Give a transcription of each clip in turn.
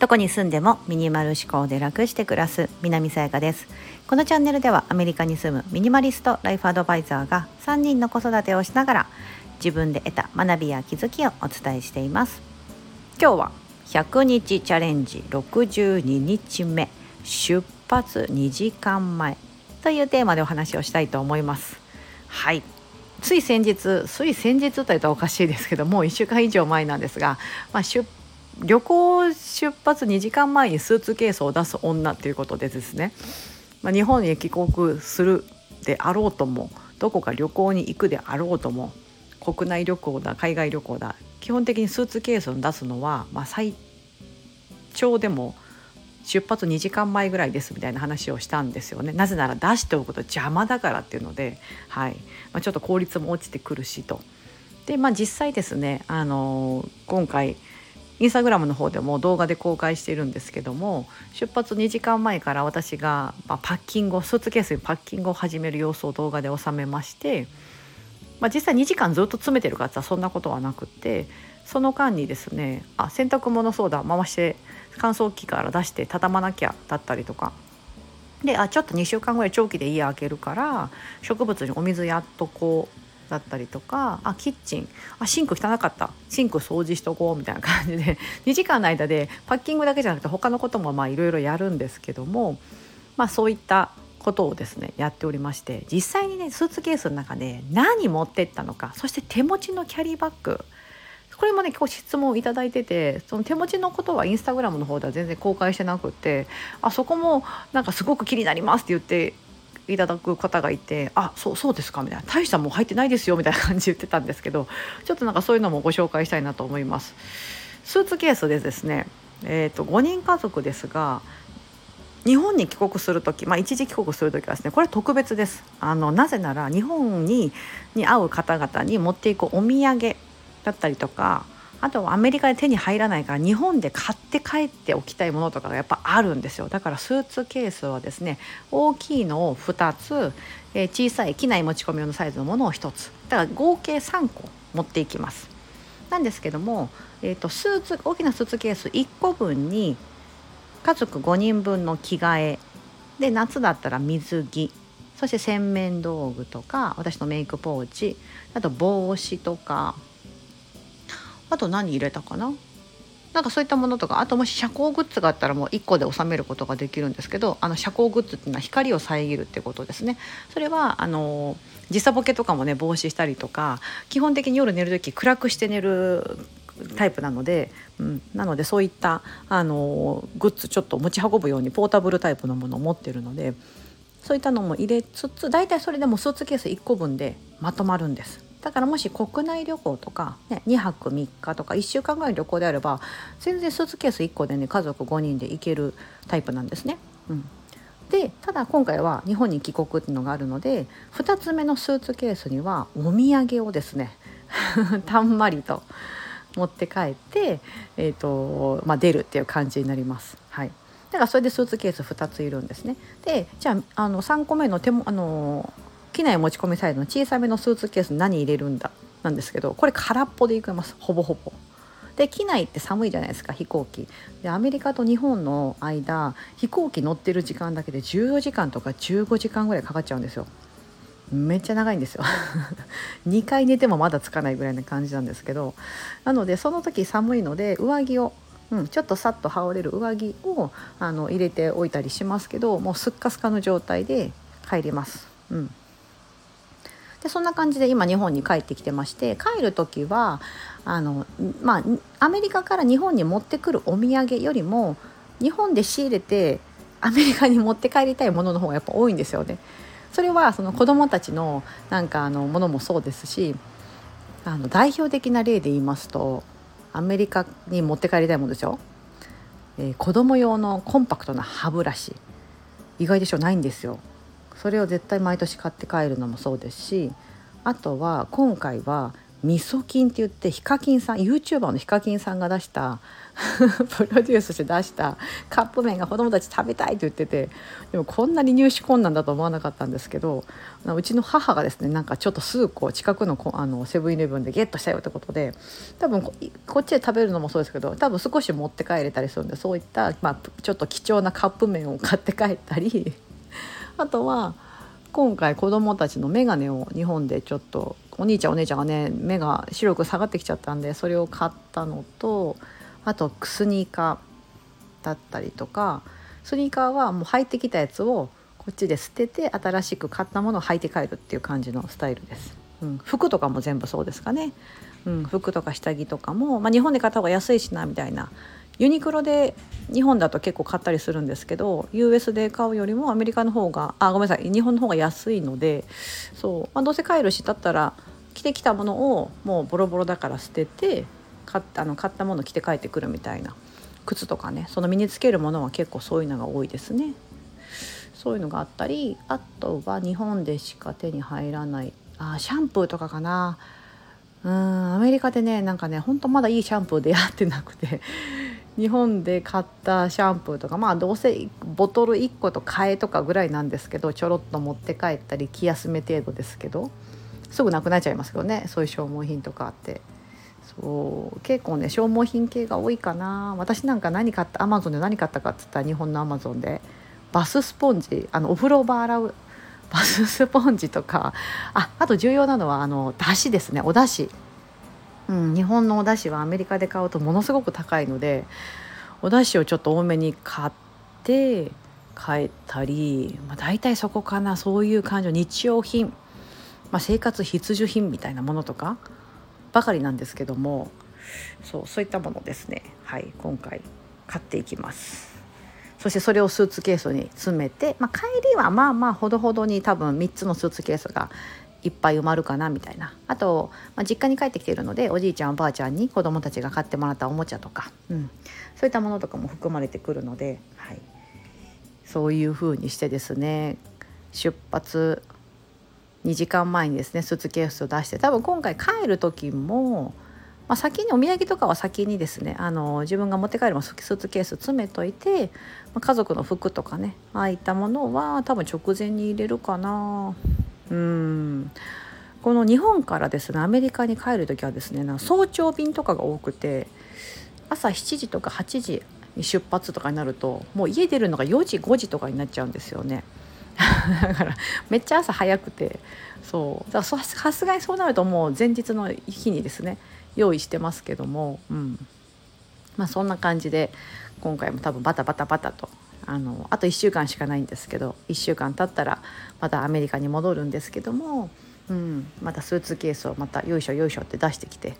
どこに住んでもミニマル思考で楽して暮らす南さやかです。このチャンネルではアメリカに住むミニマリストライフアドバイザーが3人の子育てをしながら自分で得た学びや気づきをお伝えしています。今日は100日チャレンジ62日目出発2時間前というテーマでお話をしたいと思います。はい。つい先日つい先日というとおかしいですけどもう1週間以上前なんですが、まあ、出旅行出発2時間前にスーツケースを出す女ということでですね、まあ、日本に帰国するであろうともどこか旅行に行くであろうとも国内旅行だ海外旅行だ基本的にスーツケースを出すのは、まあ、最長でも出発2時間前ぐらいですみたいな話をしたんですよねなぜなら出しておくと邪魔だからっていうので、はいまあ、ちょっと効率も落ちてくるしと。でまあ実際ですね、あのー、今回インスタグラムの方でも動画で公開しているんですけども出発2時間前から私が、パッキングをスーツケースにパッキングを始める様子を動画で収めまして、まあ、実際2時間ずっと詰めてるかってそんなことはなくてその間にですねあ洗濯物そうだ回して乾燥機から出して畳まなきゃだったりとか。であちょっと2週間ぐらい長期で家開けるから植物にお水やっとこうだったりとか。あキッチン。あシンク汚かった。シンク掃除しとこうみたいな感じで。2時間の間でパッキングだけじゃなくて他のこともいろいろやるんですけども。まあそういったことをですねやっておりまして。実際にねスーツケースの中で何持ってったのかそして手持ちのキャリーバッグ。これもね結構質問いただいててその手持ちのことはインスタグラムの方では全然公開してなくってあそこもなんかすごく気になりますって言っていただく方がいて「あそうそうですか」みたいな「大したもう入ってないですよ」みたいな感じで言ってたんですけど ちょっとなんかそういうのもご紹介したいなと思います。スーツケースでですね、えーと、5人家族ですが日本に帰国する時、まあ、一時帰国する時はですねこれ特別ですあのなぜなら日本にに会う方々に持っていくお土産だったりとかあとはアメリカで手に入らないから日本で買って帰っておきたいものとかがやっぱあるんですよ。だからスーツケースはですね大きいのを2つ、えー、小さい機内持ち込み用のサイズのものを1つ。だから合計3個持っていきます。なんですけども、えーと、スーツ大きなスーツケース1個分に家族5人分の着替え。で夏だったら水着。そして洗面道具とか私のメイクポーチ。あと帽子とか。あと何入れたかな？なんかそういったものとかあともし遮光グッズがあったらもう1個で収めることができるんですけどあの遮光グッズっていうのは光を遮るってことですねそれはあの時差ボケとかもね防止したりとか基本的に夜寝る時暗くして寝るタイプなので、うん、なのでそういったあのグッズちょっと持ち運ぶようにポータブルタイプのものを持ってるのでそういったのも入れつつ大体それでもスーツケース1個分でまとまるんです。だからもし国内旅行とか、ね、2泊3日とか1週間ぐらい旅行であれば全然スーツケース1個でね家族5人で行けるタイプなんですね。うん、でただ今回は日本に帰国っていうのがあるので2つ目のスーツケースにはお土産をですね たんまりと持って帰って、えーとまあ、出るっていう感じになります。はいだからそれでスーツケース2ついるんですね。でじゃああの3個目の手もあの機内持ち込みサイズの小さめのスーツケース何入れるんだなんですけどこれ空っぽでいきますほぼほぼ。で機内って寒いじゃないですか飛行機。でアメリカと日本の間飛行機乗ってる時間だけで14時間とか15時間ぐらいかかっちゃうんですよ。めっちゃ長いんですよ。2回寝てもまだつかないぐらいな感じなんですけど。なのでその時寒いので上着をうん、ちょっとさっと羽織れる上着をあの入れておいたりしますけどもうすっかすかの状態で帰ります。うん、でそんな感じで今日本に帰ってきてまして帰る時はあの、まあ、アメリカから日本に持ってくるお土産よりも日本で仕入れてアメリカに持って帰りたいものの方がやっぱ多いんですよね。それはその子どもたちのなんかあのものもそうですしあの代表的な例で言いますとアメリカに持って帰りたいものですよ、えー、子供用のコンパクトな歯ブラシ。意外でしょ？ないんですよ。それを絶対毎年買って帰るのもそうですしあとは今回は味噌菌って言ってヒカキンさん YouTuber のヒカキンさんが出した プロデュースして出したカップ麺が子供たち食べたいと言っててでもこんなに入手困難だと思わなかったんですけどうちの母がですねなんかちょっとすぐこう近くのあのセブンイレブンでゲットしたよってことで多分こっちで食べるのもそうですけど多分少し持って帰れたりするんでそういった、まあ、ちょっと貴重なカップ麺を買って帰ったりあとは今回子供たちの眼鏡を日本でちょっとお兄ちゃんお姉ちゃんがね目が白く下がってきちゃったんでそれを買ったのとあとスニーカーだったりとかスニーカーはもう履いてきたやつをこっちで捨てて新しく買ったものを履いて帰るっていう感じのスタイルです。うん、服とかも全部そうですかね、うん、服とか下着とかも、まあ、日本で買った方が安いしなみたいなユニクロで日本だと結構買ったりするんですけど US で買うよりもアメリカの方があごめんなさい日本の方が安いのでそう、まあ、どうせ帰るしだったら着てきたものをもうボロボロだから捨てて買ったあの買ったもの着て帰ってくるみたいな靴とかねその身につけるものは結構そういうのが多いですね。そういうのがあったりあとは日本でしか手に入らないあシャンプーとかかなうんアメリカでねなんかねほんとまだいいシャンプー出会ってなくて日本で買ったシャンプーとかまあどうせボトル1個と替えとかぐらいなんですけどちょろっと持って帰ったり気休め程度ですけどすぐなくなっちゃいますけどねそういう消耗品とかあって。そう結構ね消耗品系が多いかな。私なんか何買ったアマゾンで何買ったかっつったら日本のアマゾンでバススポンジあのお風呂場洗うバススポンジとか。ああと重要なのはあのだしですねおだしうん、日本のお出汁はアメリカで買うとものすごく高いのでお出汁をちょっと多めに買って帰ったり、まあ、大体そこかなそういう感じ日用品、まあ、生活必需品みたいなものとかばかりなんですけどもそうそういったものですね。はい今回買っていきます。そしてそれをスーツケースに詰めて、まあ、帰りはまあまあほどほどに多分3つのスーツケースがいっぱい埋まるかなみたいな。あと、まあ、実家に帰ってきているのでおじいちゃんおばあちゃんに子供たちが買ってもらったおもちゃとか、うん、そういったものとかも含まれてくるので、はい、そういうふうにしてですね出発2時間前にですねスーツケースを出して多分今回帰る時も、まあ、先にお土産とかは先にですねあの自分が持って帰るもスーツケース詰めといて、まあ、家族の服とかねああいったものは多分直前に入れるかな。うん。この日本からですねアメリカに帰る時はですね早朝便とかが多くて朝7時とか8時に出発とかになるともう家出るのが4時5時とかになっちゃうんですよね。だからめっちゃ朝早くてそう。さすがにそうなるともう前日の日にですね用意してますけども、うん、まあそんな感じで今回も多分バタバタバタとあのあと1週間しかないんですけど1週間経ったらまたアメリカに戻るんですけども、うん、またスーツケースをまたよいしょよいしょって出してきて、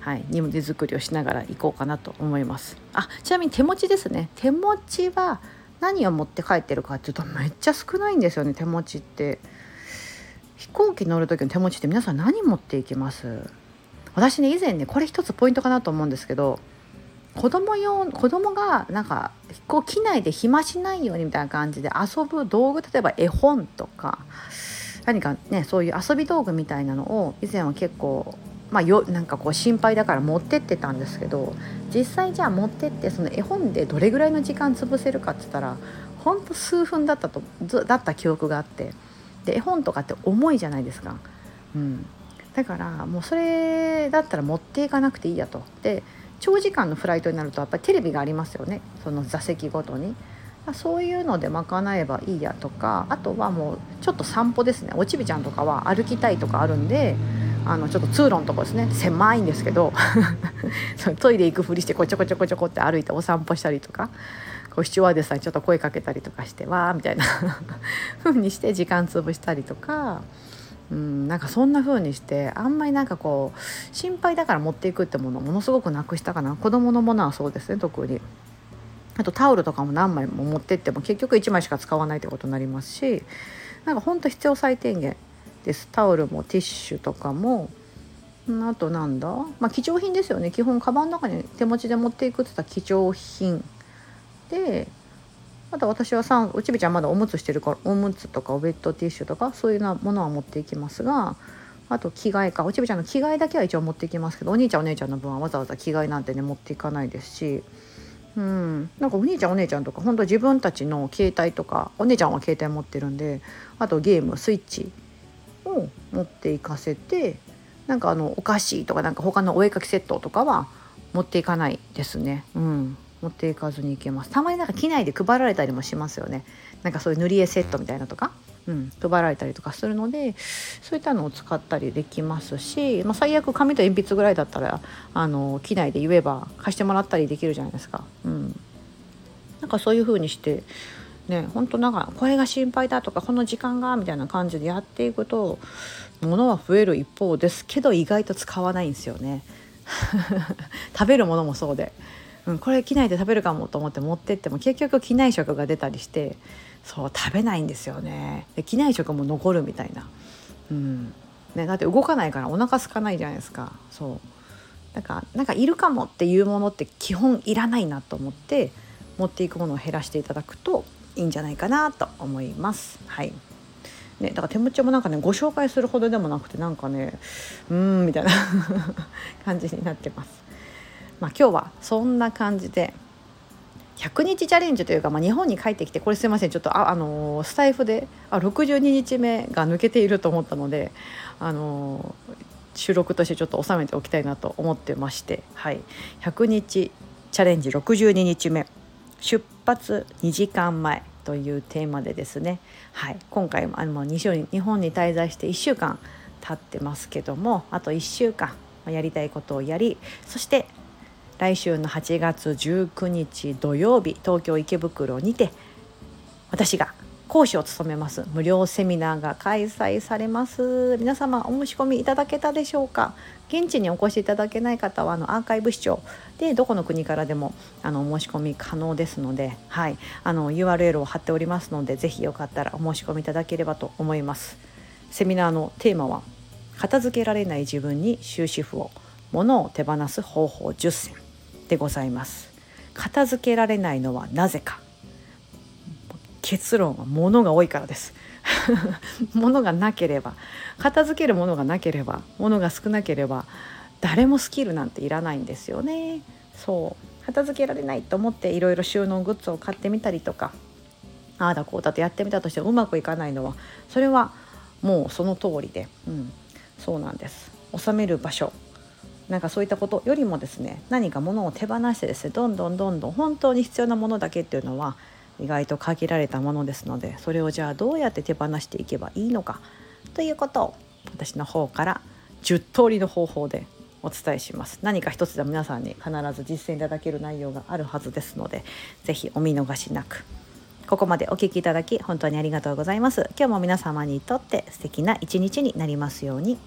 はい、荷物作りをしながら行こうかなと思います。あちなみに手持ちですね。手持ちは何を持って帰ってるかっていうとめっちゃ少ないんですよね手持ちって。飛行機乗る時の手持ちって皆さん何持っていきます？私ね以前ねこれ一つポイントかなと思うんですけど子供用子供がなんか飛行機内で暇しないようにみたいな感じで遊ぶ道具例えば絵本とか何かねそういう遊び道具みたいなのを以前は結構まあよなんかこう心配だから持ってってたんですけど実際じゃあ持ってってその絵本でどれぐらいの時間潰せるかって言ったらほんと数分だったとだった記憶があってで絵本とかって重いじゃないですか。うん、だからもうそれだったら持っていかなくていいやと。で長時間のフライトになるとやっぱりテレビがありますよね。その座席ごとに。そういうので賄えばいいやとか。あとはもうちょっと散歩ですね。おちびちゃんとかは歩きたいとかあるんであのちょっと通路のとこですね。狭いんですけど。トイレ行くふりしてこちょこちょこちょこって歩いてお散歩したりとか。こうシチュワーデスさんにちょっと声かけたりとかしてわーみたいな。風にして時間潰したりとか。うん、なんかそんな風にしてあんまりなんかこう心配だから持っていくってものをものすごくなくしたかな。子供のものはそうですね特に。あとタオルとかも何枚も持ってっても結局1枚しか使わないってことになりますしなんかほんと必要最低限です。タオルもティッシュとかも。あとなんだ？まあ貴重品ですよね。基本カバンの中に手持ちで持っていくって言ったら貴重品。であと私はさうちびちゃんまだおむつしてるからおむつとかウェットティッシュとかそういうなものは持っていきますがあと着替えかおちびちゃんの着替えだけは一応持っていきますけどお兄ちゃんお姉ちゃんの分はわざわざ着替えなんてね持っていかないですしうん、なんかお兄ちゃんお姉ちゃんとか本当自分たちの携帯とかお姉ちゃんは携帯持ってるんであとゲームスイッチを持っていかせてなんかあのお菓子とかなんか他のお絵かきセットとかは持っていかないですね。うん持っていかずに行けます。たまになんか機内で配られたりもしますよね。なんかそういう塗り絵セットみたいなとか、うん、配られたりとかするのでそういったのを使ったりできますし、まあ、最悪紙と鉛筆ぐらいだったらあの機内で言えば貸してもらったりできるじゃないですか。うん、なんかそういう風にしてね本当なんかこれが心配だとかこの時間がみたいな感じでやっていくと物は増える一方ですけど意外と使わないんですよね。食べるものもそうで、うん、これ機内で食べるかもと思って持ってっても結局機内食が出たりしてそう食べないんですよね。で機内食も残るみたいな、うん。ね、だって動かないからお腹空かないじゃないですか。そう。なんかなんかいるかもっていうものって基本いらないなと思って持っていくものを減らしていただくといいんじゃないかなと思います。はい。ね、だから手持ちもなんかねご紹介するほどでもなくてなんかねうーんみたいな 感じになってます。まあ、今日はそんな感じで100日チャレンジというか、まあ、日本に帰ってきてこれすいませんちょっとあ、あのー、スタイフであ62日目が抜けていると思ったので、あのー、収録としてちょっと収めておきたいなと思ってまして、はい、100日チャレンジ62日目。出発2時間前というテーマでですね、はい、今回もあの日本に滞在して1週間経ってますけどもあと1週間やりたいことをやりそして来週の8月19日土曜日東京池袋にて私が講師を務めます無料セミナーが開催されます。皆様お申し込みいただけたでしょうか？現地にお越しいただけない方はあのアーカイブ視聴。でどこの国からでもあのお申し込み可能ですので、はい、あの URL を貼っておりますのでぜひよかったらお申し込みいただければと思います。セミナーのテーマは片付けられない自分に終止符を物を手放す方法10選。でございます。片付けられないのはなぜか。結論は物が多いからです。物がなければ片付けるものがなければ物が少なければ誰もスキルなんていらないんですよね。そう。片付けられないと思っていろいろ収納グッズを買ってみたりとかああだこうだとやってみたとしてもうまくいかないのはそれはもうその通りで、うん、そうなんです。収める場所。なんかそういったことよりもですね何か物を手放してですねどんどんどんどん本当に必要なものだけっていうのは意外と限られたものですのでそれをじゃあどうやって手放していけばいいのかということを私の方から10通りの方法でお伝えします。何か一つでも皆さんに必ず実践いただける内容があるはずですので是非お見逃しなく。ここまでお聴きいただき本当にありがとうございます。今日も皆様にとって素敵な一日になりますように。